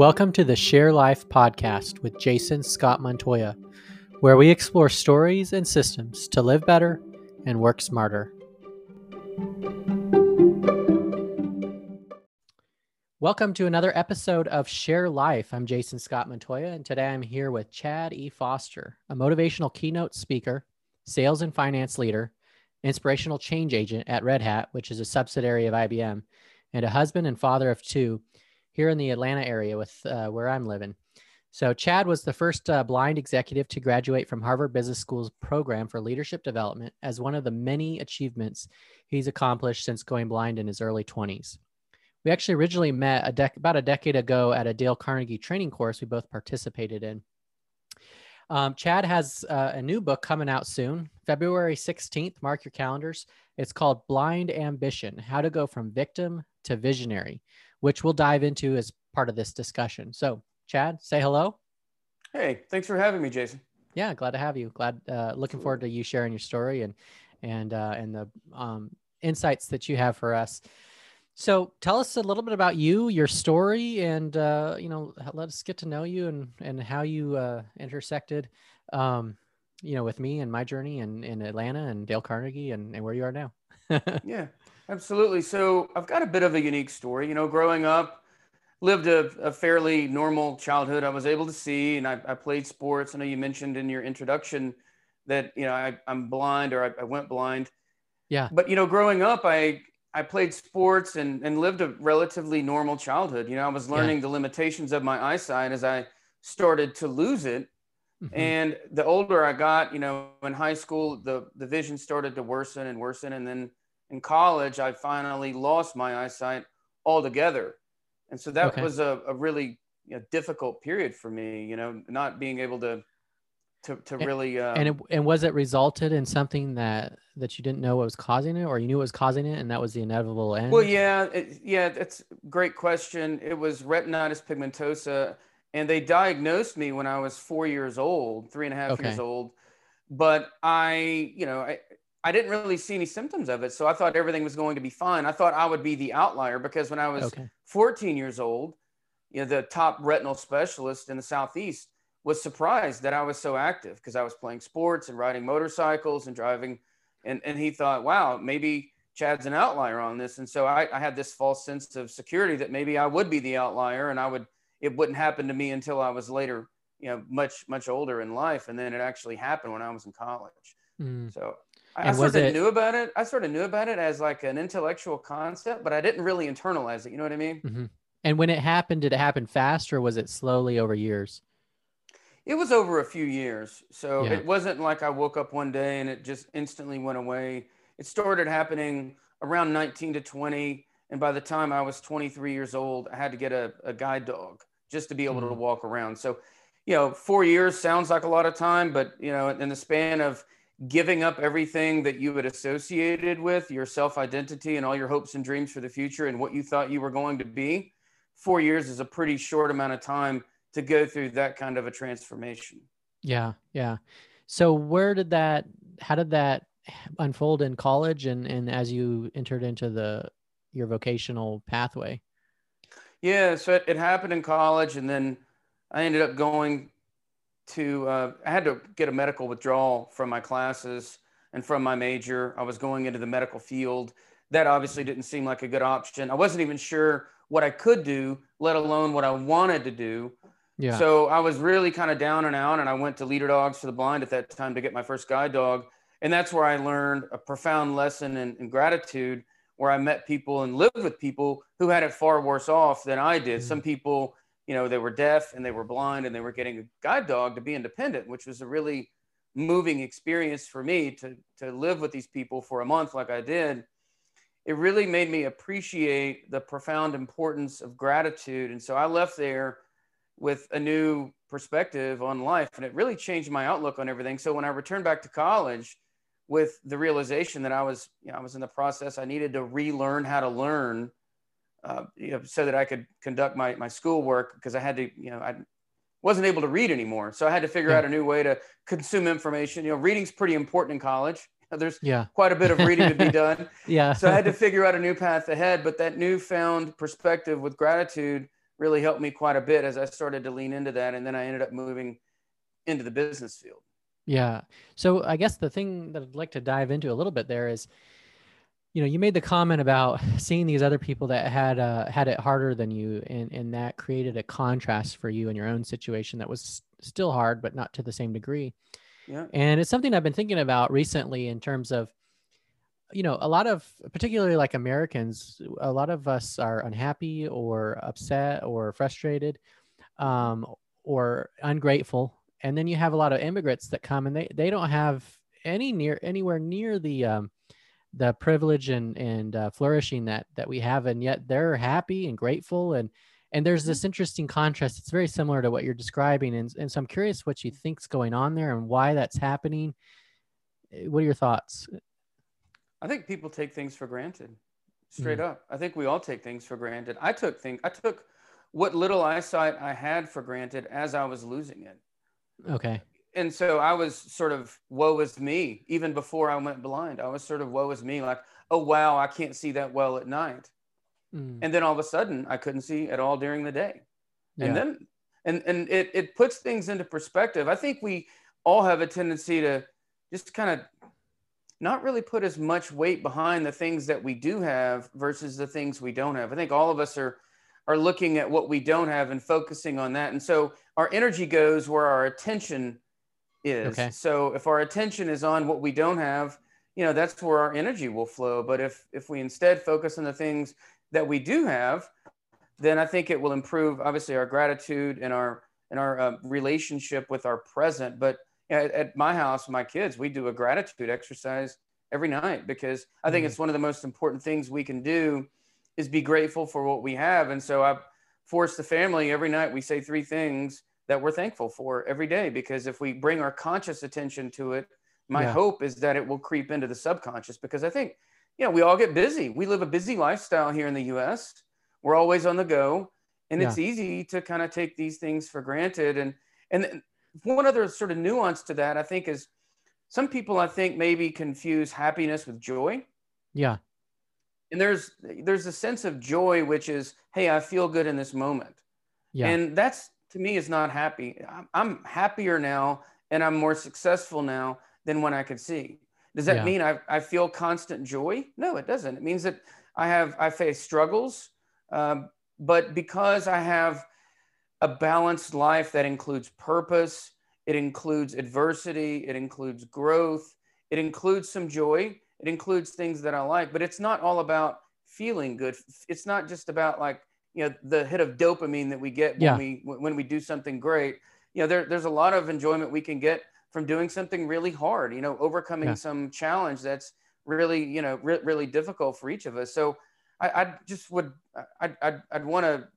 Welcome to the Share Life podcast with Jason Scott Montoya, where we explore stories and systems to live better and work smarter. Welcome to another episode of Share Life. I'm Jason Scott Montoya, and today I'm here with Chad E. Foster, a motivational keynote speaker, sales and finance leader, inspirational change agent at Red Hat, which is a subsidiary of IBM, and a husband and father of two here in the Atlanta area with uh, where I'm living. So Chad was the first uh, blind executive to graduate from Harvard Business School's program for leadership development as one of the many achievements he's accomplished since going blind in his early 20s. We actually originally met a dec- about a decade ago at a Dale Carnegie training course we both participated in. Um, Chad has uh, a new book coming out soon, February 16th. Mark your calendars. It's called Blind Ambition How to Go from Victim to Visionary, which we'll dive into as part of this discussion. So, Chad, say hello. Hey, thanks for having me, Jason. Yeah, glad to have you. Glad, uh, looking forward to you sharing your story and and uh, and the um, insights that you have for us. So tell us a little bit about you, your story, and uh, you know, let us get to know you and and how you uh, intersected, um, you know, with me and my journey in, in Atlanta and Dale Carnegie and, and where you are now. yeah, absolutely. So I've got a bit of a unique story. You know, growing up, lived a, a fairly normal childhood. I was able to see, and I, I, played sports. I know you mentioned in your introduction that you know I, am blind or I, I went blind. Yeah. But you know, growing up, I I played sports and, and lived a relatively normal childhood. You know, I was learning yeah. the limitations of my eyesight as I started to lose it. Mm-hmm. And the older I got, you know, in high school, the, the vision started to worsen and worsen. And then in college, I finally lost my eyesight altogether. And so that okay. was a, a really you know, difficult period for me, you know, not being able to to, to really uh, and it, and was it resulted in something that that you didn't know what was causing it or you knew it was causing it and that was the inevitable end well yeah it, yeah that's a great question it was retinitis pigmentosa and they diagnosed me when i was four years old three and a half okay. years old but i you know I, I didn't really see any symptoms of it so i thought everything was going to be fine i thought i would be the outlier because when i was okay. 14 years old you know the top retinal specialist in the southeast was surprised that I was so active because I was playing sports and riding motorcycles and driving. And, and he thought, wow, maybe Chad's an outlier on this. And so I, I had this false sense of security that maybe I would be the outlier and I would, it wouldn't happen to me until I was later, you know, much, much older in life. And then it actually happened when I was in college. Mm. So I, I sort of it... knew about it. I sort of knew about it as like an intellectual concept, but I didn't really internalize it. You know what I mean? Mm-hmm. And when it happened, did it happen fast or was it slowly over years? It was over a few years. So yeah. it wasn't like I woke up one day and it just instantly went away. It started happening around 19 to 20. And by the time I was 23 years old, I had to get a, a guide dog just to be able mm. to walk around. So, you know, four years sounds like a lot of time, but, you know, in the span of giving up everything that you had associated with your self identity and all your hopes and dreams for the future and what you thought you were going to be, four years is a pretty short amount of time to go through that kind of a transformation. Yeah, yeah. So where did that how did that unfold in college and and as you entered into the your vocational pathway? Yeah, so it, it happened in college and then I ended up going to uh, I had to get a medical withdrawal from my classes and from my major. I was going into the medical field. That obviously didn't seem like a good option. I wasn't even sure what I could do, let alone what I wanted to do. Yeah. So I was really kind of down and out, and I went to Leader Dogs for the Blind at that time to get my first guide dog, and that's where I learned a profound lesson in, in gratitude, where I met people and lived with people who had it far worse off than I did. Mm-hmm. Some people, you know, they were deaf and they were blind, and they were getting a guide dog to be independent, which was a really moving experience for me to to live with these people for a month like I did. It really made me appreciate the profound importance of gratitude, and so I left there with a new perspective on life and it really changed my outlook on everything so when i returned back to college with the realization that i was you know i was in the process i needed to relearn how to learn uh, you know, so that i could conduct my, my schoolwork because i had to you know i wasn't able to read anymore so i had to figure yeah. out a new way to consume information you know reading's pretty important in college there's yeah. quite a bit of reading to be done yeah so i had to figure out a new path ahead but that newfound perspective with gratitude really helped me quite a bit as I started to lean into that. And then I ended up moving into the business field. Yeah. So I guess the thing that I'd like to dive into a little bit there is, you know, you made the comment about seeing these other people that had uh, had it harder than you, and and that created a contrast for you in your own situation that was still hard, but not to the same degree. Yeah. And it's something I've been thinking about recently in terms of, you know, a lot of particularly like Americans, a lot of us are unhappy or upset or frustrated, um, or ungrateful and then you have a lot of immigrants that come and they, they don't have any near anywhere near the um, the privilege and and uh, flourishing that that we have and yet they're happy and grateful and and there's this interesting contrast. It's very similar to what you're describing and, and so i'm curious what you think's going on there and why that's happening. Eh, what are your thoughts? I think people take things for granted straight mm. up. I think we all take things for granted. I took things i took what little eyesight i had for granted as i was losing it. Okay. And so I was sort of woe is me even before I went blind. I was sort of woe is me, like, oh wow, I can't see that well at night. Mm. And then all of a sudden I couldn't see at all during the day. Yeah. And then and and it it puts things into perspective. I think we all have a tendency to just kind of not really put as much weight behind the things that we do have versus the things we don't have. I think all of us are are looking at what we don't have and focusing on that. And so our energy goes where our attention is. Okay. So if our attention is on what we don't have, you know, that's where our energy will flow. But if if we instead focus on the things that we do have, then I think it will improve obviously our gratitude and our and our uh, relationship with our present. But at, at, my house, my kids, we do a gratitude exercise every night because I think mm-hmm. it's one of the most important things we can do is be grateful for what we have. And so I force the family every night, we say three things that we're thankful for every day, because if we bring our conscious attention to it, my yeah. hope is that it will creep into the subconscious because I think, you know, we all get busy. We live a busy lifestyle here in the US. We're always on the go. And yeah. it's easy to kind of take these things for granted. And and one other sort of nuance to that, I think, is some people I think maybe confuse happiness with joy. Yeah and there's there's a sense of joy which is hey i feel good in this moment yeah. and that's to me is not happy I'm, I'm, happier now and i'm more successful now than when i could see does that yeah. mean I, I feel constant joy no it doesn't it means that i have i face struggles um, but because i have a balanced life that includes purpose it includes adversity it includes growth it includes some joy it includes things that I like, but it's not all about feeling good. It's not just about like, you know, the hit of dopamine that we get when yeah. we when we do something great. You know, there, there's a lot of enjoyment we can get from doing something really hard, you know, overcoming yeah. some challenge that's really, you know, re- really difficult for each of us. So I, I just would, I, I'd, I'd want to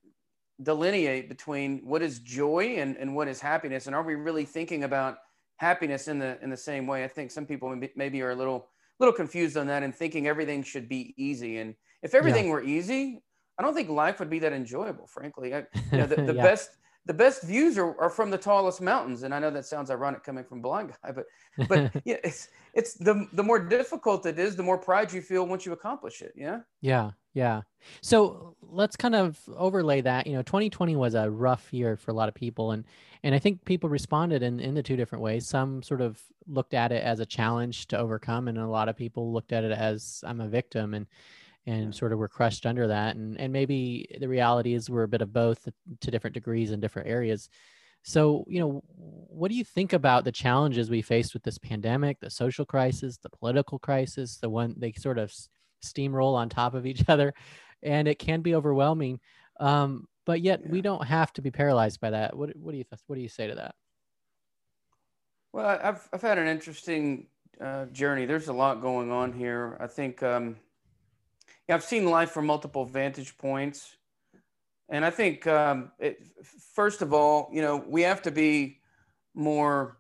delineate between what is joy and, and what is happiness. And are we really thinking about happiness in the, in the same way? I think some people maybe are a little little confused on that and thinking everything should be easy. And if everything yeah. were easy, I don't think life would be that enjoyable, frankly. I, you know, the, the yeah. best the best views are, are from the tallest mountains. And I know that sounds ironic coming from blind guy, but but yeah, it's it's the the more difficult it is, the more pride you feel once you accomplish it. Yeah. Yeah. Yeah. So let's kind of overlay that. You know, 2020 was a rough year for a lot of people. And and I think people responded in, in the two different ways. Some sort of looked at it as a challenge to overcome, and a lot of people looked at it as I'm a victim and and sort of were crushed under that. And and maybe the reality is we're a bit of both to different degrees in different areas. So, you know, what do you think about the challenges we faced with this pandemic, the social crisis, the political crisis, the one they sort of steamroll on top of each other, and it can be overwhelming. Um, but yet yeah. we don't have to be paralyzed by that. What, what do you what do you say to that? Well, I've I've had an interesting uh, journey. There's a lot going on here. I think um, yeah, I've seen life from multiple vantage points, and I think um, it, first of all, you know, we have to be more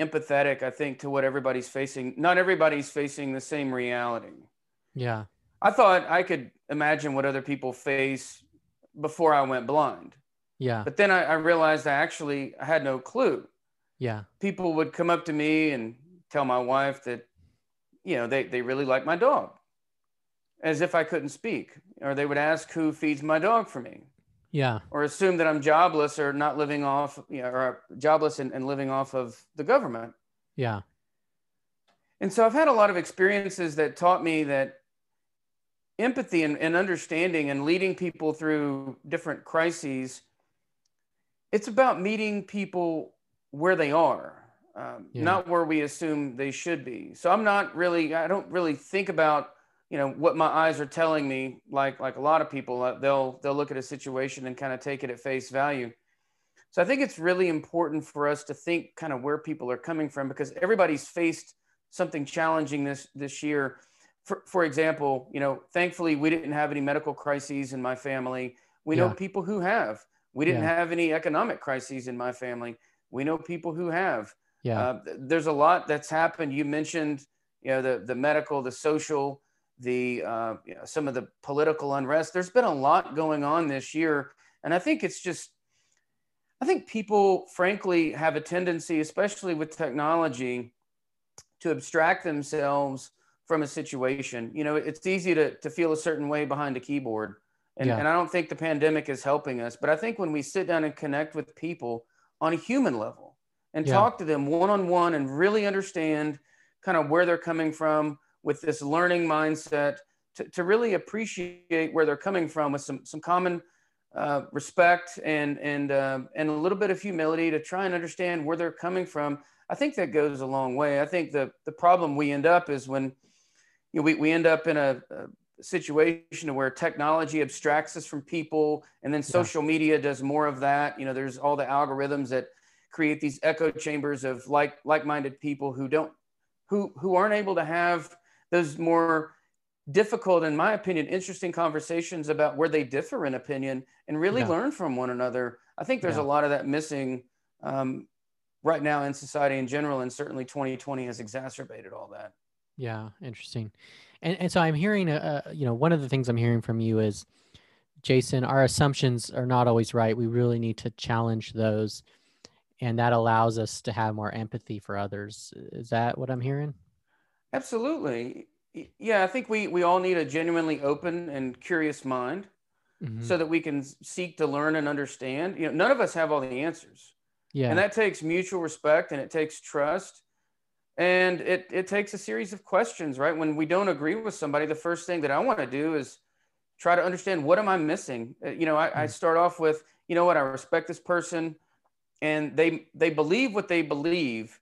empathetic. I think to what everybody's facing. Not everybody's facing the same reality. Yeah. I thought I could imagine what other people face before I went blind. Yeah. But then I, I realized I actually I had no clue. Yeah. People would come up to me and tell my wife that, you know, they, they really like my dog as if I couldn't speak. Or they would ask who feeds my dog for me. Yeah. Or assume that I'm jobless or not living off, you know, or jobless and, and living off of the government. Yeah. And so I've had a lot of experiences that taught me that empathy and, and understanding and leading people through different crises, it's about meeting people where they are um, yeah. not where we assume they should be. So I'm not really, I don't really think about, you know, what my eyes are telling me. Like like a lot of people, uh, they'll they'll look at a situation and kind of take it at face value. So I think it's really important for us to think kind of where people are coming from because everybody's faced something challenging this this year. For, for example, you know, thankfully we didn't have any medical crises in my family. We know people who have. We didn't yeah. have any economic crises in my family. We know people who have. Yeah. Uh, there's a lot that's happened. You mentioned, you know, the, the medical, the social, the, uh, you know, some of the political unrest. There's been a lot going on this year. And I think it's just, I think people, frankly, have a tendency, especially with technology, to abstract themselves from a situation. You know, it's easy to, to feel a certain way behind a keyboard. And, yeah. and I don't think the pandemic is helping us. But I think when we sit down and connect with people on a human level, and yeah. talk to them one on one and really understand kind of where they're coming from with this learning mindset to, to really appreciate where they're coming from with some, some common uh, respect and, and, uh, and a little bit of humility to try and understand where they're coming from. I think that goes a long way. I think the, the problem we end up is when you know, we, we end up in a, a situation where technology abstracts us from people and then social yeah. media does more of that. You know, there's all the algorithms that create these echo chambers of like like-minded people who don't who who aren't able to have those more difficult in my opinion interesting conversations about where they differ in opinion and really yeah. learn from one another. I think there's yeah. a lot of that missing um, right now in society in general and certainly 2020 has exacerbated all that. Yeah interesting. And, and so i'm hearing uh, you know one of the things i'm hearing from you is jason our assumptions are not always right. We really need to challenge those and that allows us to have more empathy for others. Is that what i'm hearing absolutely. Yeah i think we we all need a genuinely open and curious mind mm-hmm. so that we can seek to learn and understand. You know none of us have all the answers. Yeah. And that takes mutual respect and it takes trust. And it it takes a series of questions right? When we don't agree with somebody the first thing that i want to do is try to understand what am i missing? Uh, you know I, mm-hmm. I start off with you know what i respect this person and they they believe what they believe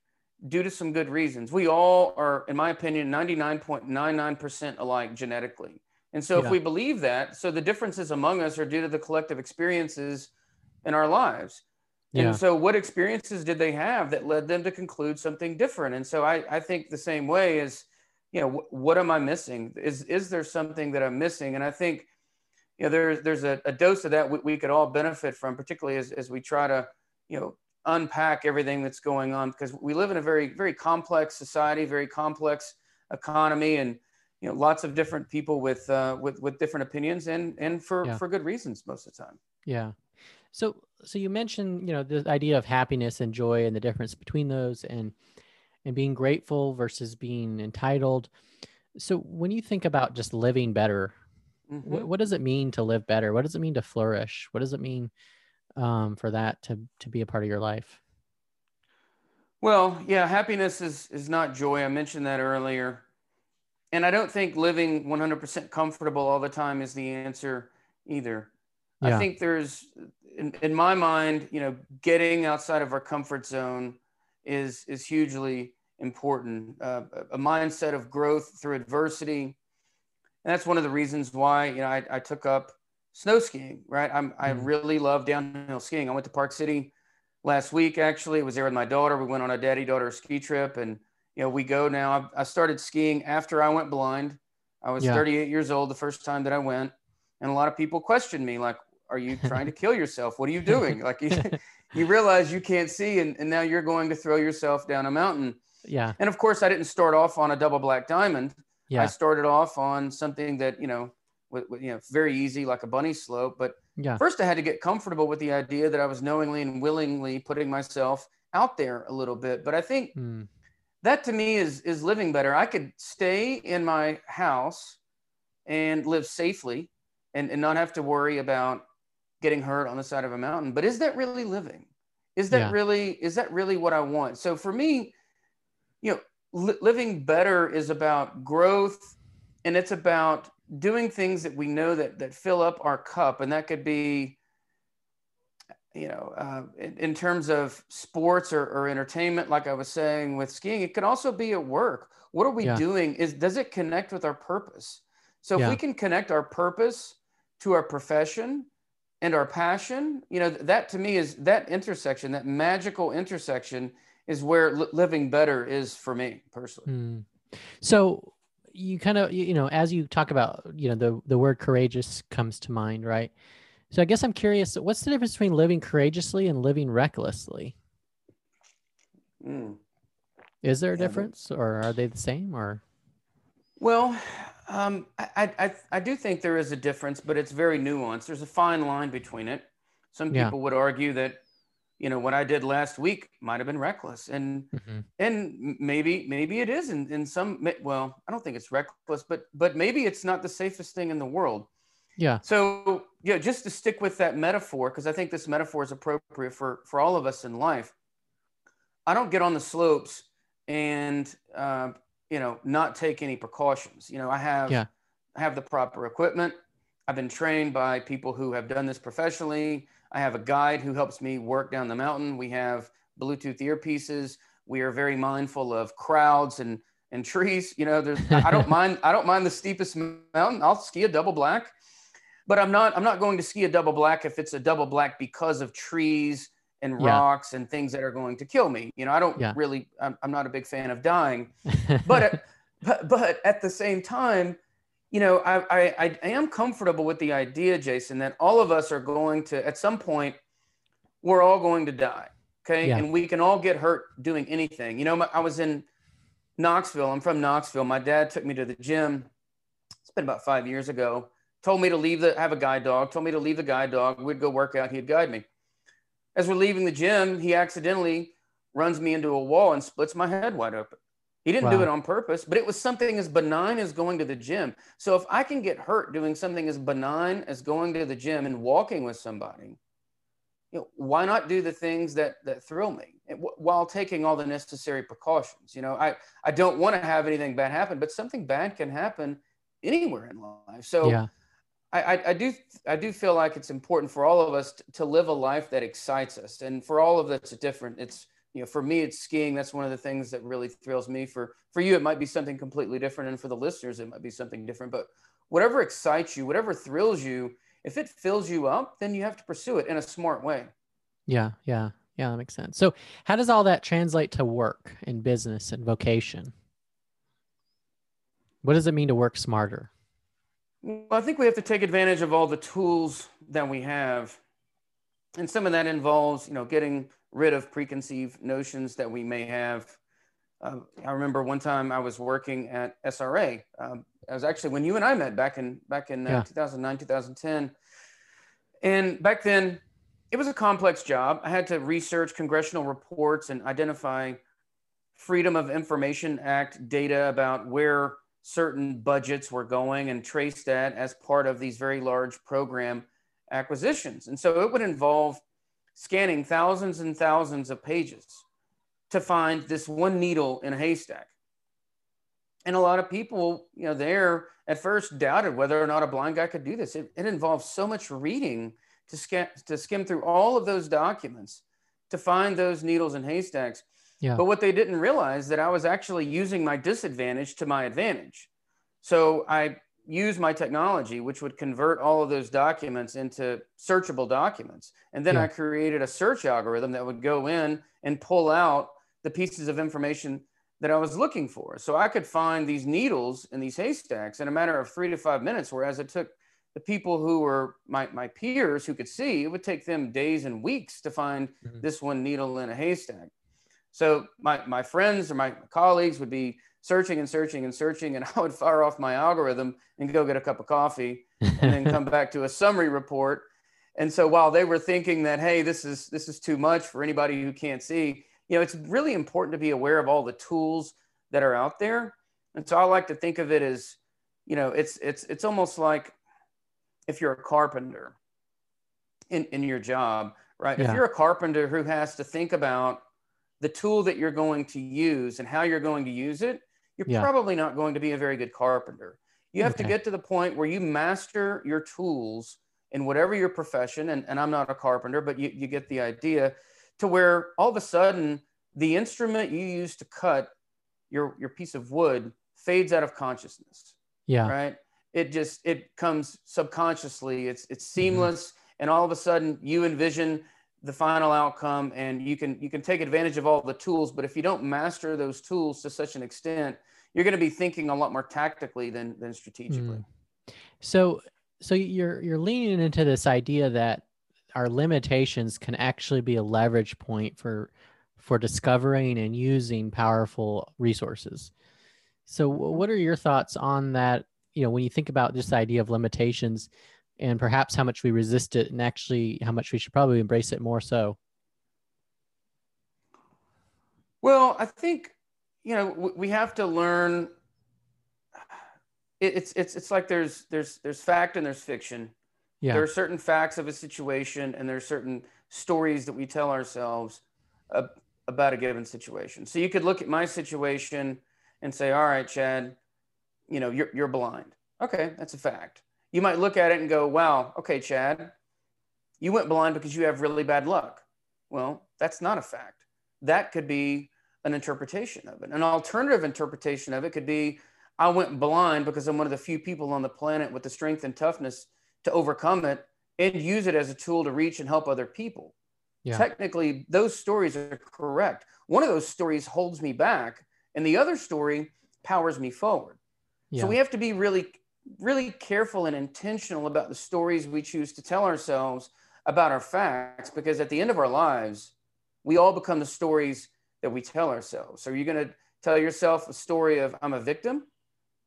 due to some good reasons. We all are, in my opinion, 99.99% alike genetically. And so, yeah. if we believe that, so the differences among us are due to the collective experiences in our lives. Yeah. And so, what experiences did they have that led them to conclude something different? And so, I, I think the same way is, you know, w- what am I missing? Is is there something that I'm missing? And I think, you know, there's there's a, a dose of that we, we could all benefit from, particularly as, as we try to you know unpack everything that's going on because we live in a very very complex society very complex economy and you know lots of different people with uh, with with different opinions and and for yeah. for good reasons most of the time. Yeah. So so you mentioned you know the idea of happiness and joy and the difference between those and and being grateful versus being entitled. So when you think about just living better mm-hmm. what, what does it mean to live better? What does it mean to flourish? What does it mean um, for that to to be a part of your life? Well, yeah, happiness is is not joy. I mentioned that earlier, and I don't think living 100% comfortable all the time is the answer either. Yeah. I think there's, in, in my mind, you know, getting outside of our comfort zone is is hugely important. Uh, a mindset of growth through adversity. And that's one of the reasons why you know I, I took up snow skiing, right? I'm, I mm. really love downhill skiing. I went to Park City last week, actually. I was there with my daughter. We went on a daddy daughter ski trip and, you know, we go now. I, I started skiing after I went blind. I was yeah. 38 years old the first time that I went. And a lot of people questioned me, like, are you trying to kill yourself? What are you doing? Like, you, you realize you can't see and, and now you're going to throw yourself down a mountain. Yeah. And of course, I didn't start off on a double black diamond. Yeah. I started off on something that, you know, with, with, you know very easy like a bunny slope but yeah. first i had to get comfortable with the idea that i was knowingly and willingly putting myself out there a little bit but i think mm. that to me is is living better i could stay in my house and live safely and, and not have to worry about getting hurt on the side of a mountain. But is that really living? Is that yeah. really is that really what I want? So for me, you know, li- living better is about growth, and it's about doing things that we know that that fill up our cup, and that could be you know, uh, in, in, terms of sports or, or, entertainment, like I was saying with skiing, it could also be at work. What are we yeah. doing? Is does it connect with our purpose? So if we can connect our purpose to our profession and our passion, you know, that to me is that intersection, that magical intersection, is where li- living better is for me personally. Mm. So you kind of, you know, as you talk about, you know, the the word courageous comes to mind, right? So I guess I'm curious, what's the difference between living courageously and living recklessly? Mm. Is there a difference, or are they the same, or? Well, um, I, I I do think there is a difference, but it's very nuanced. There's a fine line between it. Some people yeah. would argue that, you know, what I did last week might have been reckless, and mm-hmm. and maybe maybe it is in, in some. Well, I don't think it's reckless, but but maybe it's not the safest thing in the world. Yeah. So, yeah, just to stick with that metaphor, because I think this metaphor is appropriate for, for all of us in life. I don't get on the slopes and, uh, you know, not take any precautions. You know, I have, yeah. I have the proper equipment. I've been trained by people who have done this professionally. I have a guide who helps me work down the mountain. We have Bluetooth earpieces. We are very mindful of crowds and and trees. You know, there's I don't mind I don't mind the steepest mountain. I'll ski a double black but I'm not I'm not going to ski a double black if it's a double black because of trees and yeah. rocks and things that are going to kill me. You know, I don't yeah. really I'm, I'm, not a big fan of dying, but, at, but but at the same time, you know, I, I I am comfortable with the idea, Jason, that all of us are going to at some point we're all going to die. Okay, yeah. and we can all get hurt doing anything. You know, I was in Knoxville. I'm from Knoxville. My dad took me to the gym. It's been about five years ago told me to leave the have a guide dog told me to leave the guide dog we'd go work out he'd guide me as we're leaving the gym he accidentally runs me into a wall and splits my head wide open he didn't wow. do it on purpose but it was something as benign as going to the gym so if i can get hurt doing something as benign as going to the gym and walking with somebody you know, why not do the things that that thrill me while taking all the necessary precautions you know i i don't want to have anything bad happen but something bad can happen anywhere in life so yeah I, I, do I do feel like it's important for all of us to, to live a life that excites us, and for all of us, it's different. It's you know, for me, it's skiing. That's one of the things that really thrills me. For for you, it might be something completely different, and for the listeners, it might be something different. But whatever excites you, whatever thrills you, if it fills you up, then you have to pursue it in a smart way. Yeah, yeah, yeah. That makes sense. So, how does all that translate to work and business and vocation? What does it mean to work smarter? Well, I think we have to take advantage of all the tools that we have. And some of that involves, you know, getting rid of preconceived notions that we may have. Uh, I remember one time I was working at SRA. Um, I was actually when you and I met back in back in uh, yeah. 2009, 2010. And back then, it was a complex job. I had to research congressional reports and identify Freedom of Information Act data about where certain budgets were going and trace that as part of these very large program acquisitions. And so it would involve scanning thousands and thousands of pages to find this one needle in a haystack. And a lot of people, you know, there at first doubted whether or not a blind guy could do this. It, it involves so much reading to, scan, to skim through all of those documents to find those needles and haystacks. Yeah. But what they didn't realize that I was actually using my disadvantage to my advantage. So I used my technology, which would convert all of those documents into searchable documents. And then yeah. I created a search algorithm that would go in and pull out the pieces of information that I was looking for. So I could find these needles in these haystacks in a matter of three to five minutes, whereas it took the people who were my, my peers who could see, it would take them days and weeks to find mm-hmm. this one needle in a haystack. So my, my friends or my colleagues would be searching and searching and searching, and I would fire off my algorithm and go get a cup of coffee and then come back to a summary report. And so while they were thinking that, hey, this is this is too much for anybody who can't see, you know, it's really important to be aware of all the tools that are out there. And so I like to think of it as, you know, it's it's it's almost like if you're a carpenter in, in your job, right? Yeah. If you're a carpenter who has to think about the tool that you're going to use and how you're going to use it, you're Yeah. probably not going to be a very good carpenter. You have to get to the point where you master your tools in whatever your profession, and, and I'm not a carpenter, but you, you get the idea, to where all of a sudden the instrument you use to cut your, your piece of wood fades out of consciousness Yeah. right it just it comes subconsciously it's it's Mm-hmm. seamless and all of a sudden you envision the final outcome and you can you can take advantage of all the tools but if you don't master those tools to such an extent you're going to be thinking a lot more tactically than than strategically Mm. So so you're you're leaning into this idea that our limitations can actually be a leverage point for for discovering and using powerful resources. So what are your thoughts on that, you know, when you think about this idea of limitations and perhaps how much we resist it and actually how much we should probably embrace it more so? well i think you know we have to learn it's it's it's like there's there's there's fact and there's fiction Yeah. there are certain facts of a situation and there are certain stories that we tell ourselves uh, about a given situation so you could look at my situation and say all right chad you know you're, you're blind okay that's a fact you might look at it and go wow okay chad you went blind because you have really bad luck well that's not a fact that could be an interpretation of it an alternative interpretation of it could be i went blind because i'm one of the few people on the planet with the strength and toughness to overcome it and use it as a tool to reach and help other people. Yeah. Technically, those stories are correct. One of those stories holds me back, and the other story powers me forward. Yeah. So we have to be really, really careful and intentional about the stories we choose to tell ourselves about our facts, because at the end of our lives, we all become the stories that we tell ourselves. So are you going to tell yourself a story of I'm a victim?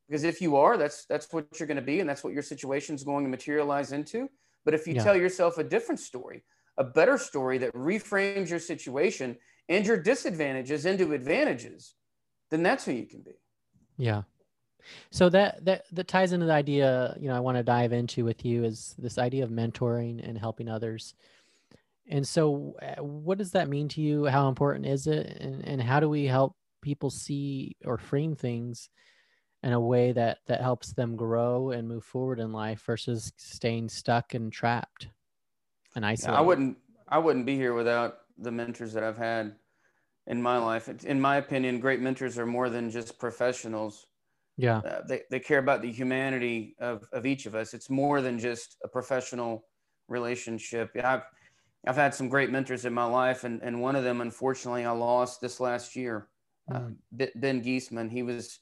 Because if you are, that's that's what you're going to be, and that's what your situation is going to materialize into. But if you Yeah. tell yourself a different story, a better story that reframes your situation and your disadvantages into advantages, then that's who you can be. Yeah. So that that that ties into the idea, you know, I want to dive into with you is this idea of mentoring and helping others. And so uh, what does that mean to you? How important is it? And and how do we help people see or frame things in a way that that helps them grow and move forward in life versus staying stuck and trapped and Yeah, isolated? I wouldn't I wouldn't be here without the mentors that I've had in my life. In my opinion, great mentors are more than just professionals. Yeah. Uh, they, they care about the humanity of, of each of us. It's more than just a professional relationship. Yeah, I've, I've had some great mentors in my life, and, and one of them, unfortunately, I lost this last year. Uh, Mm. Ben- Ben Giesman, he was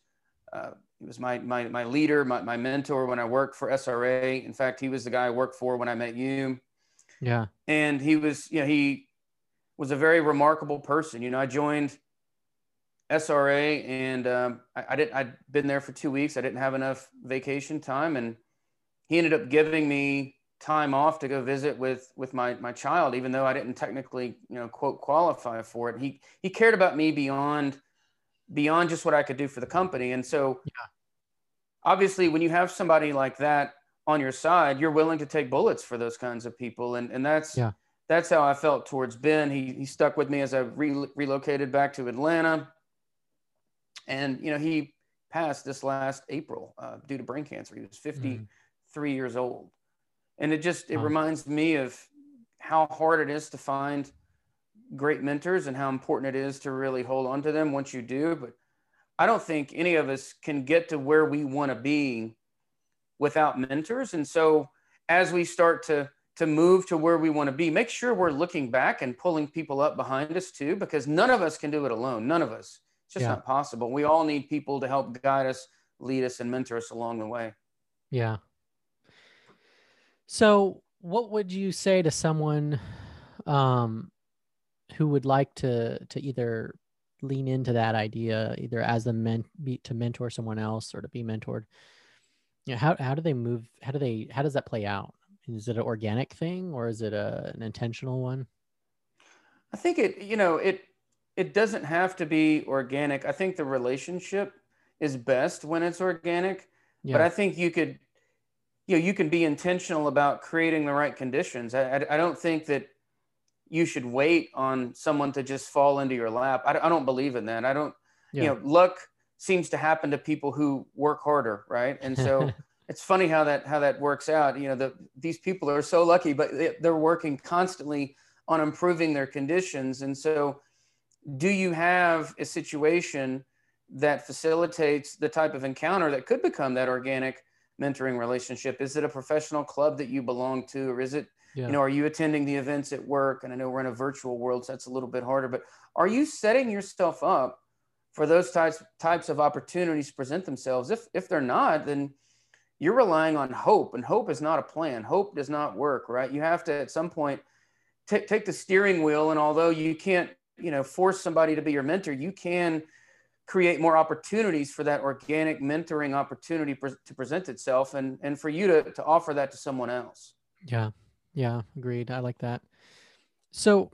uh, he was my, my my leader, my, my mentor when I worked for SRA. In fact, he was the guy I worked for when I met you Yeah. and he was you know he was a very remarkable person you know i joined sra and um, I, I didn't i'd been there for two weeks i didn't have enough vacation time and he ended up giving me time off to go visit with with my my child even though i didn't technically you know quote qualify for it he he cared about me beyond beyond just what i could do for the company and so Yeah. obviously when you have somebody like that on your side you're willing to take bullets for those kinds of people and and that's Yeah. that's how I felt towards Ben. He he stuck with me as I re- relocated back to Atlanta, and you know he passed this last April uh, due to brain cancer. He was 53 years old, and it just it Wow. reminds me of how hard it is to find great mentors and how important it is to really hold on to them once you do. But I don't think any of us can get to where we want to be without mentors, and so as we start to to move to where we want to be, make sure we're looking back and pulling people up behind us too, because none of us can do it alone. None of us. It's just Yeah. not possible. We all need people to help guide us, lead us, and mentor us along the way. Yeah. So, what would you say to someone um, who would like to to either lean into that idea, either as a men be, to mentor someone else or to be mentored? You know, how how do they move? How do they? How does that play out? Is it an organic thing or is it a, an intentional one? I think it, you know, it it doesn't have to be organic. I think the relationship is best when it's organic, Yeah. but I think you could you know you can be intentional about creating the right conditions. I, I, I don't think that you should wait on someone to just fall into your lap. I, I don't believe in that. I don't. Yeah. You know, luck seems to happen to people who work harder, right? And so it's funny how that how that works out. You know, the, these people are so lucky, but they, they're working constantly on improving their conditions. And so, do you have a situation that facilitates the type of encounter that could become that organic mentoring relationship? Is it a professional club that you belong to, or is it, yeah. you know, are you attending the events at work? And I know we're in a virtual world, so that's a little bit harder, but are you setting yourself up for those types types of opportunities to present themselves? If if they're not, then you're relying on hope, and hope is not a plan. Hope does not work, right? You have to at some point t- take the steering wheel, and although you can't, you know, force somebody to be your mentor, you can create more opportunities for that organic mentoring opportunity pre- to present itself and and for you to to offer that to someone else. Yeah. Yeah. Agreed. I like that. So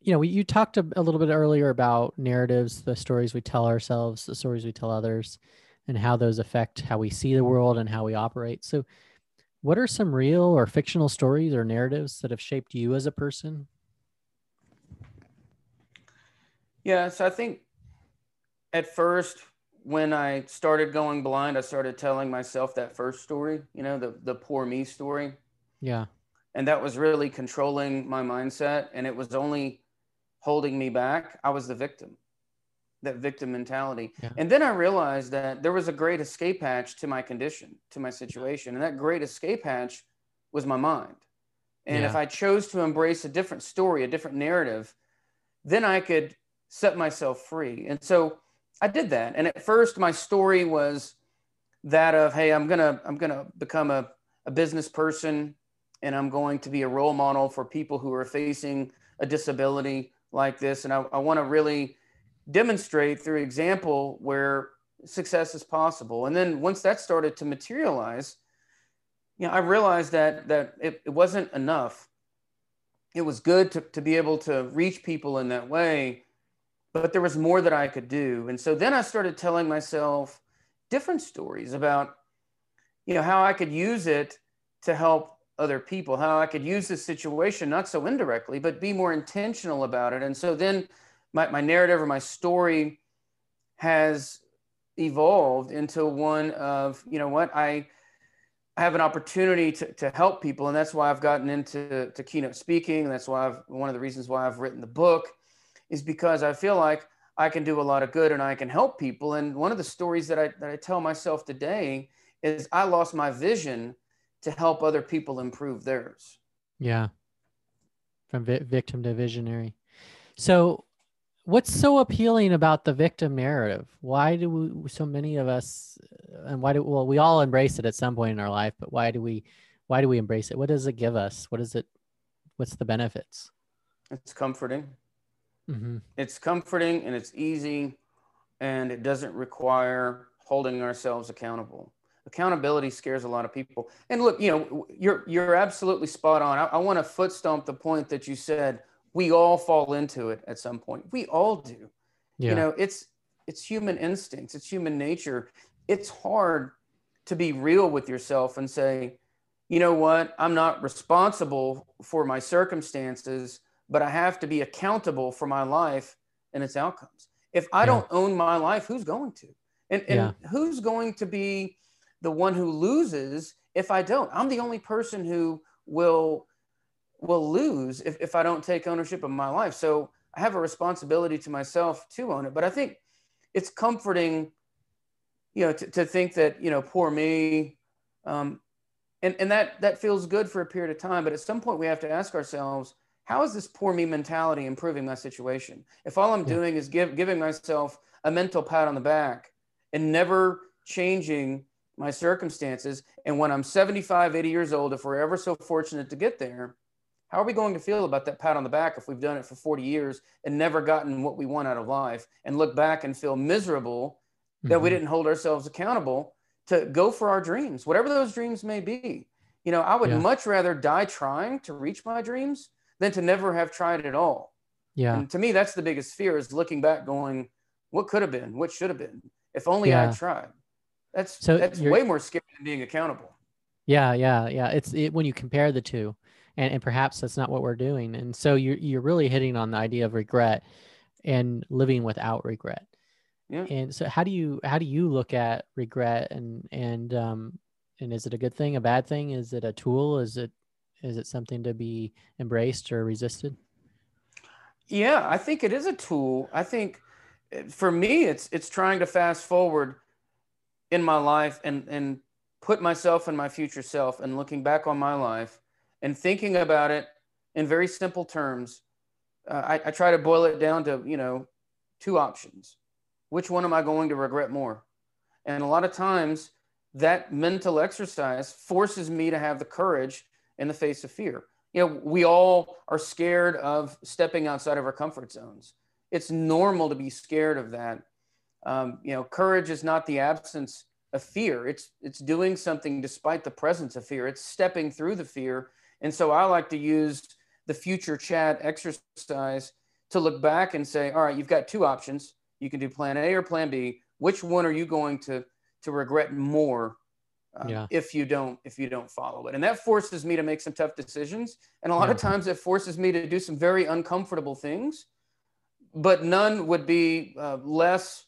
you know you talked a little bit earlier about narratives the stories we tell ourselves the stories we tell others and how those affect how we see the world and how we operate. So what are some real or fictional stories or narratives that have shaped you as a person yeah so i think at first when I started going blind, I started telling myself that first story, you know, the the poor me story. Yeah. And that was really controlling my mindset and it was only holding me back. I was the victim. That victim mentality. Yeah. And then I realized that there was a great escape hatch to my condition, to my situation. And that great escape hatch was my mind. And yeah. if I chose to embrace a different story, a different narrative, then I could set myself free. And so I did that. And at first, my story was that of, hey, I'm gonna I'm gonna become a, a business person, and I'm going to be a role model for people who are facing a disability like this. And I, I want to really demonstrate through example where success is possible. And then once that started to materialize, you know, I realized that that it, it wasn't enough. It was good to, to be able to reach people in that way, but there was more that I could do. And so then I started telling myself different stories about, you know, how I could use it to help other people, how I could use this situation, not so indirectly, but be more intentional about it. And so then my, my narrative or my story has evolved into one of, you know what, I, I have an opportunity to, to help people. And that's why I've gotten into to keynote speaking. And that's why I've, one of the reasons why I've written the book is because I feel like I can do a lot of good and I can help people. And one of the stories that I, that I tell myself today is I lost my vision to help other people improve theirs. Yeah. From vi- victim to visionary. So, what's so appealing about the victim narrative? Why do we, so many of us, and why do, well, we all embrace it at some point in our life, but why do we, why do we embrace it? What does it give us? What is it, what's the benefits? It's comforting. Mm-hmm. It's comforting and it's easy, and it doesn't require holding ourselves accountable. Accountability scares a lot of people. And look, you know, you're you're absolutely spot on. I, I want to foot stomp the point that you said. We all fall into it at some point. We all do. Yeah. You know, it's it's human instincts. It's human nature. It's hard to be real with yourself and say, you know what, I'm not responsible for my circumstances but I have to be accountable for my life and its outcomes. If I yeah. don't own my life, who's going to? And, and yeah. who's going to be the one who loses if I don't? I'm the only person who will will lose if, if I don't take ownership of my life. So I have a responsibility to myself to own it. But I think it's comforting, you know, to, to think that, you know, poor me. Um, and, and that that feels good for a period of time. But at some point we have to ask ourselves, how is this poor me mentality improving my situation? If all I'm doing is give, giving myself a mental pat on the back and never changing my circumstances, and when I'm 75, 80 years old, if we're ever so fortunate to get there, how are we going to feel about that pat on the back if we've done it for 40 years and never gotten what we want out of life and look back and feel miserable that mm-hmm. we didn't hold ourselves accountable to go for our dreams, whatever those dreams may be? You know, I would yeah. much rather die trying to reach my dreams than to never have tried at all. Yeah. And to me, that's the biggest fear is looking back, going, "What could have been? What should have been? If only yeah. I tried." That's so that's way more scary than being accountable. Yeah, yeah, yeah. It's it, when you compare the two, and, and perhaps that's not what we're doing. And so you're you're really hitting on the idea of regret and living without regret. Yeah. And so how do you how do you look at regret and and um and is it a good thing, a bad thing? Is it a tool? Is it is it something to be embraced or resisted? Yeah, I think it is a tool. I think eh, for me it's it's trying to fast forward in my life and and put myself and my future self and looking back on my life and thinking about it in very simple terms. Uh, I, I try to boil it down to, you know, two options. Which one am I going to regret more? And a lot of times that mental exercise forces me to have the courage in the face of fear. You know, we all are scared of stepping outside of our comfort zones. It's normal to be scared of that. Um, you know, courage is not the absence of fear. It's it's doing something despite the presence of fear. It's stepping through the fear. And so I like to use the future Chad exercise to look back and say, all right, you've got two options. You can do plan A or plan B. Which one are you going to to regret more um, yeah. if you don't if you don't follow it? And that forces me to make some tough decisions. And a lot yeah. of times it forces me to do some very uncomfortable things. But none would be uh, less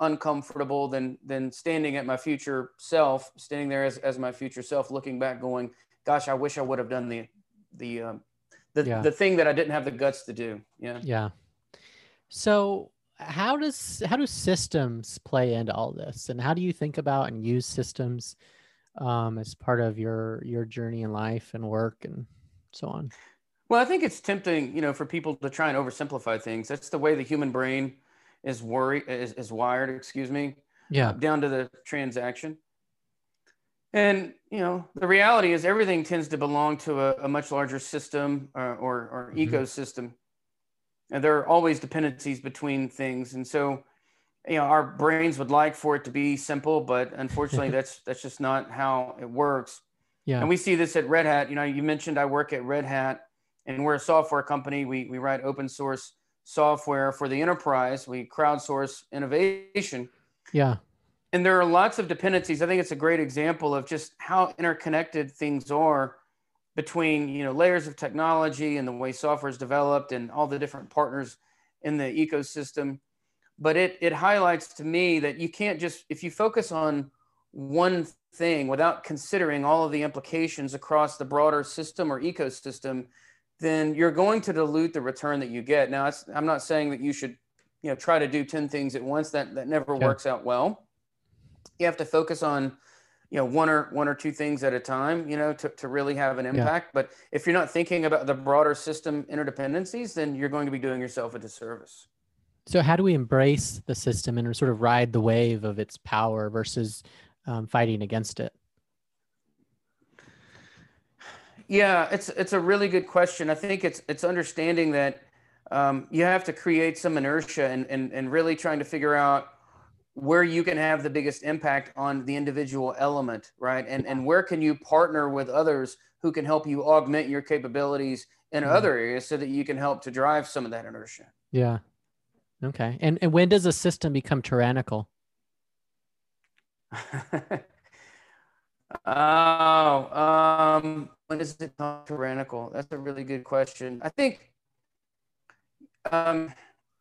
uncomfortable than than standing at my future self, standing there as, as my future self, looking back, going, "Gosh, I wish I would have done the the um, the, yeah. the thing that I didn't have the guts to do." Yeah. Yeah. So how does how do systems play into all this, and how do you think about and use systems um, as part of your your journey in life and work and so on? Well, I think it's tempting, you know, for people to try and oversimplify things. That's the way the human brain is worry is, is wired, excuse me. Yeah. Down to the transaction. And you know, the reality is everything tends to belong to a, a much larger system uh, or, or mm-hmm. ecosystem. And there are always dependencies between things. And so, you know, our brains would like for it to be simple, but unfortunately that's that's just not how it works. Yeah. And we see this at Red Hat. You know, you mentioned I work at Red Hat and we're a software company. We we write open source software for the enterprise. We crowdsource innovation. Yeah. And there are lots of dependencies. I think it's a great example of just how interconnected things are between you know layers of technology and the way software is developed and all the different partners in the ecosystem. But it it highlights to me that you can't just if you focus on one thing without considering all of the implications across the broader system or ecosystem, then you're going to dilute the return that you get. Now, I'm not saying that you should, you know, try to do 10 things at once. That that never works out well. You have to focus on, you know, one or one or two things at a time, you know, to, to really have an impact. Yeah. But if you're not thinking about the broader system interdependencies, then you're going to be doing yourself a disservice. So, how do we embrace the system and sort of ride the wave of its power versus um, fighting against it? Yeah, it's it's a really good question. I think it's it's understanding that um, you have to create some inertia and, and and really trying to figure out where you can have the biggest impact on the individual element, right? And and where can you partner with others who can help you augment your capabilities in mm-hmm. other areas so that you can help to drive some of that inertia. Yeah. Okay. And and when does a system become tyrannical? oh, um, when is it not tyrannical? That's a really good question. I think um,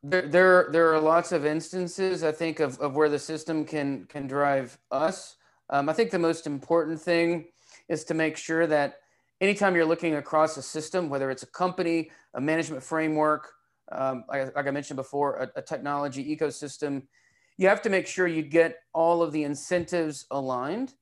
there, there, are lots of instances, I think, of, of where the system can, can drive us. Um, I think the most important thing is to make sure that anytime you're looking across a system, whether it's a company, a management framework, um, like, like, I mentioned before, a, a technology ecosystem, you have to make sure you get all of the incentives aligned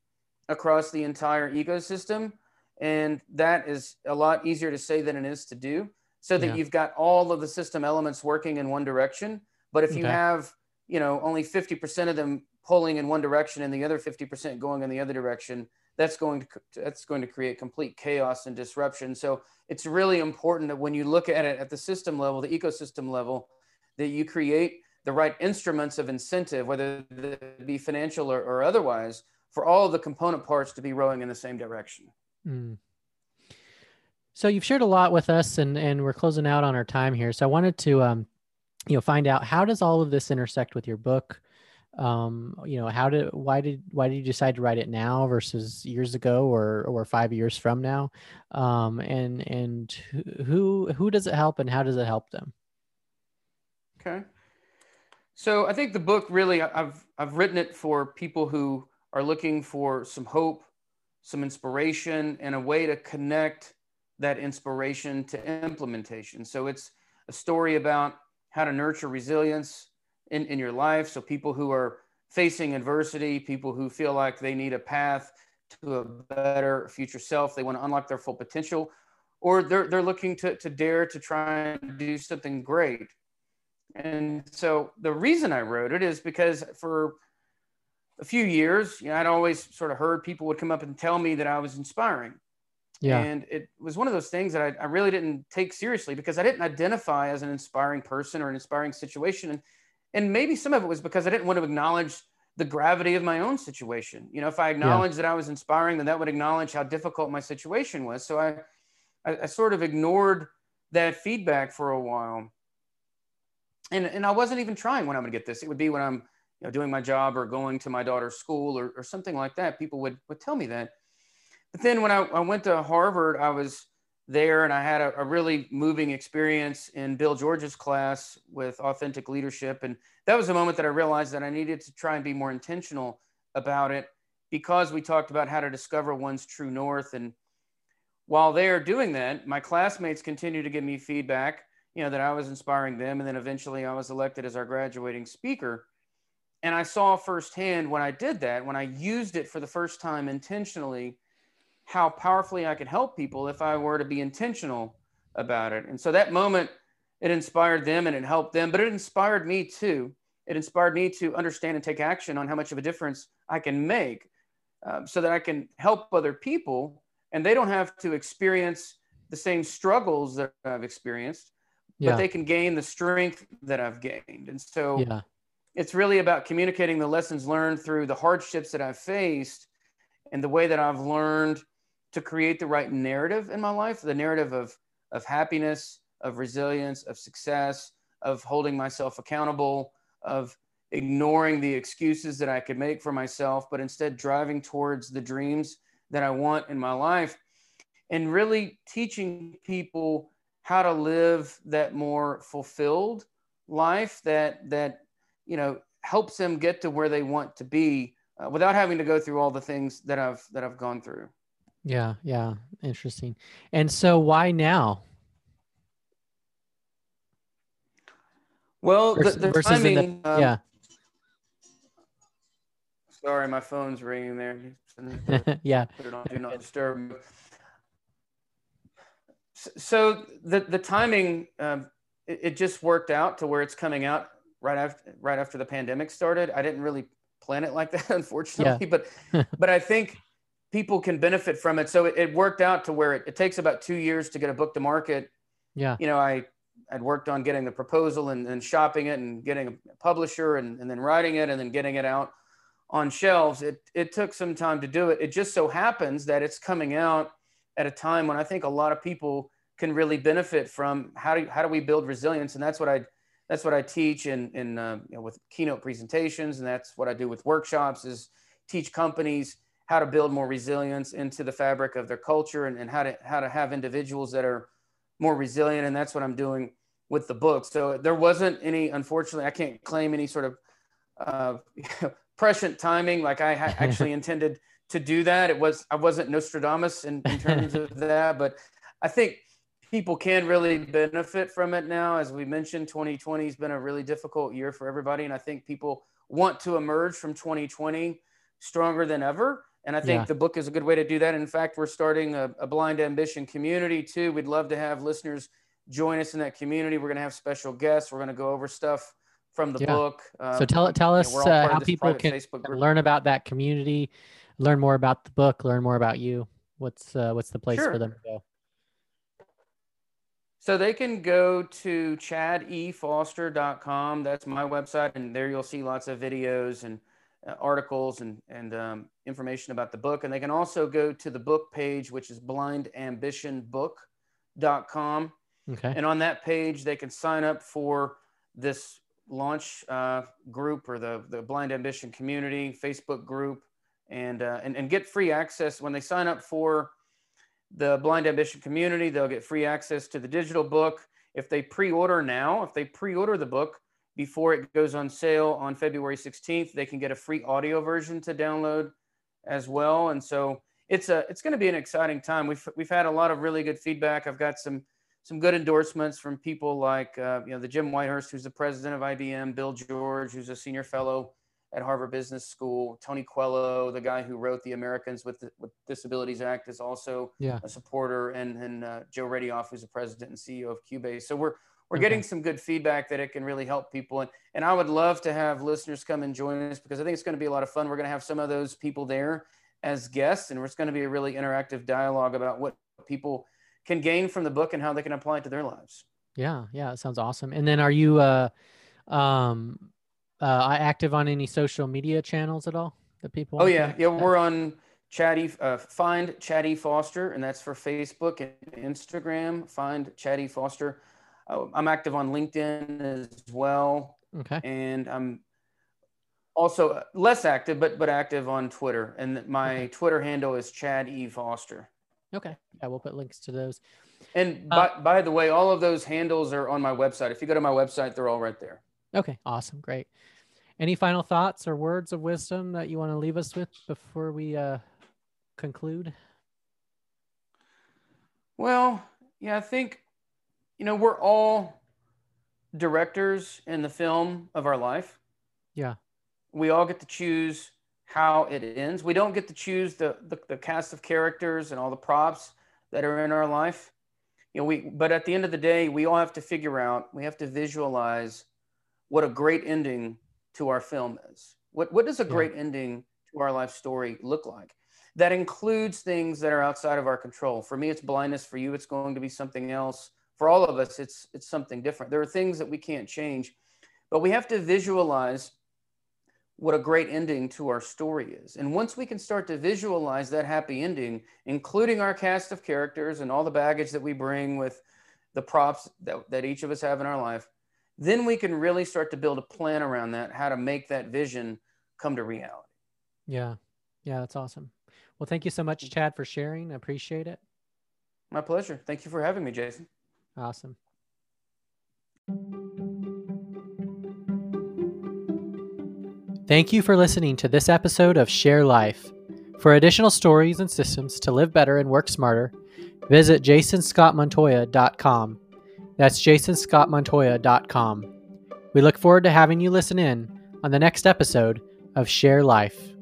across the entire ecosystem and that is a lot easier to say than it is to do so that yeah. you've got all of the system elements working in one direction. But if you okay. have, you know, only 50% of them pulling in one direction and the other 50% going in the other direction, that's going to that's going to create complete chaos and disruption. So it's really important that when you look at it at the system level, the ecosystem level, that you create the right instruments of incentive, whether it be financial or, or otherwise, for all of the component parts to be rowing in the same direction. Mm. So you've shared a lot with us, and and we're closing out on our time here. So I wanted to, um, you know, find out how does all of this intersect with your book, um, you know, how did why did why did you decide to write it now versus years ago or or five years from now? Um, and and who who does it help and how does it help them? Okay. So I think the book really I've I've written it for people who are looking for some hope, some inspiration, and a way to connect that inspiration to implementation. So it's a story about how to nurture resilience in, in your life. So people who are facing adversity, people who feel like they need a path to a better future self, they want to unlock their full potential, or they're, they're looking to, to dare to try and do something great. And so the reason I wrote it is because for a few years, you know, I'd always sort of heard people would come up and tell me that I was inspiring. Yeah. And it was one of those things that I, I, really didn't take seriously because I didn't identify as an inspiring person or an inspiring situation. And, and maybe some of it was because I didn't want to acknowledge the gravity of my own situation. You know, if I acknowledged yeah. that I was inspiring, then that would acknowledge how difficult my situation was. So I, I, I sort of ignored that feedback for a while. And, and I wasn't even trying when I'm going to get this. It would be when I'm you know, doing my job or going to my daughter's school or, or something like that. People would, would tell me that. But then when I, I went to Harvard, I was there and I had a, a, really moving experience in Bill George's class with authentic leadership. And that was a moment that I realized that I needed to try and be more intentional about it because we talked about how to discover one's true north. And while they're doing that, my classmates continue to give me feedback, you know, that I was inspiring them. And then eventually I was elected as our graduating speaker. And I saw firsthand when I did that, when I used it for the first time intentionally, how powerfully I could help people if I were to be intentional about it. And so that moment, it inspired them and it helped them, but it inspired me too. It inspired me to understand and take action on how much of a difference I can make um, so that I can help other people and they don't have to experience the same struggles that I've experienced, yeah. but they can gain the strength that I've gained. And so yeah. it's really about communicating the lessons learned through the hardships that I've faced and the way that I've learned to create the right narrative in my life the narrative of of happiness of resilience of success of holding myself accountable of ignoring the excuses that i could make for myself but instead driving towards the dreams that i want in my life and really teaching people how to live that more fulfilled life that that you know helps them get to where they want to be uh, without having to go through all the things that i've that i've gone through yeah, yeah, interesting. And so why now? Well, versus, the, the timing. The, um, yeah. Sorry, my phone's ringing there. yeah. Put it on do not disturb. So the the timing, um, it, it just worked out to where it's coming out right after right after the pandemic started. I didn't really plan it like that, unfortunately, yeah. but but I think people can benefit from it. So it, it worked out to where it, it, takes about two years to get a book to market. Yeah. You know, I I'd worked on getting the proposal and, and shopping it and getting a publisher and, and then writing it and then getting it out on shelves. It it took some time to do it. It just so happens that it's coming out at a time when I think a lot of people can really benefit from how do how do we build resilience and that's what I that's what I teach in in uh, you know, with keynote presentations and that's what I do with workshops is teach companies how to build more resilience into the fabric of their culture and, and how to how to have individuals that are more resilient. And that's what i'm doing with the book. So there wasn't any unfortunately i can't claim any sort of uh, prescient timing. Like i actually intended to do that. It was i wasn't nostradamus in, in terms of that but i think people can really benefit from it now. As we mentioned 2020 has been a really difficult year for everybody. And i think people want to emerge from 2020 stronger than ever and I think yeah. the book is a good way to do that. In fact, we're starting a, a, blind ambition community too. We'd love to have listeners join us in that community. We're going to have special guests. We're going to go over stuff from the yeah. book. Um, so tell tell us you know, uh, how people can learn about that community, learn more about the book, learn more about you. What's uh, what's the place sure. for them to go? So they can go to chadefoster.com. That's my website, and there you'll see lots of videos and uh, articles and, and um, information about the book. And they can also go to the book page, which is blindambitionbook.com. Okay. And on that page, they can sign up for this launch uh, group or the, the Blind Ambition community Facebook group and, uh, and, and get free access when they sign up for the Blind Ambition community. They'll get free access to the digital book. If they pre order now, if they pre order the book before it goes on sale on February 16th, they can get a free audio version to download as well. And so it's a it's going to be an exciting time. We've we've had a lot of really good feedback. I've got some some good endorsements from people like uh, you know the Jim Whitehurst, who's the president of IBM, Bill George, who's a senior fellow at Harvard Business School, Tony Coelho, the guy who wrote the Americans with, the, with Disabilities Act, is also yeah. a supporter, and and uh, Joe Radioff, who's the president and CEO of Cubase. So we're we're okay. getting some good feedback that it can really help people, and and I would love to have listeners come and join us because I think it's going to be a lot of fun. We're going to have some of those people there as guests, and it's going to be a really interactive dialogue about what people can gain from the book and how they can apply it to their lives. Yeah, yeah, it sounds awesome. And then, are you uh, um, uh, active on any social media channels at all that people? Oh yeah, yeah, we're on Chatty. Uh, find Chatty Foster, and that's for Facebook and Instagram. Find Chatty Foster. Uh, I'm active on LinkedIn as well. Okay. And I'm also uh, less active, but but active on Twitter, and my okay. Twitter handle is Chad E Foster. Okay, yeah, we'll put links to those. And uh, by, by the way, all of those handles are on my website. If you go to my website, they're all right there. Okay, awesome, great. Any final thoughts or words of wisdom that you want to leave us with before we uh, conclude? Well, yeah, I think you know we're all directors in the film of our life. Yeah we all get to choose how it ends. We don't get to choose the, the, the cast of characters and all the props that are in our life. You know, we but at the end of the day, we all have to figure out, we have to visualize what a great ending to our film is. What what does a great yeah. ending to our life story look like? That includes things that are outside of our control. For me, it's blindness. For you, it's going to be something else. For all of us, it's it's something different. There are things that we can't change, but we have to visualize what a great ending to our story is. And once we can start to visualize that happy ending, including our cast of characters and all the baggage that we bring with the props that, that each of us have in our life, then we can really start to build a plan around that, how to make that vision come to reality. Yeah. Yeah, that's awesome. Well, thank you so much, mm-hmm. Chad, for sharing. I appreciate it. My pleasure. Thank you for having me, Jason. Awesome. Thank you for listening to this episode of Share Life. For additional stories and systems to live better and work smarter, visit jasonscottmontoya.com. That's jasonscottmontoya.com. We look forward to having you listen in on the next episode of Share Life.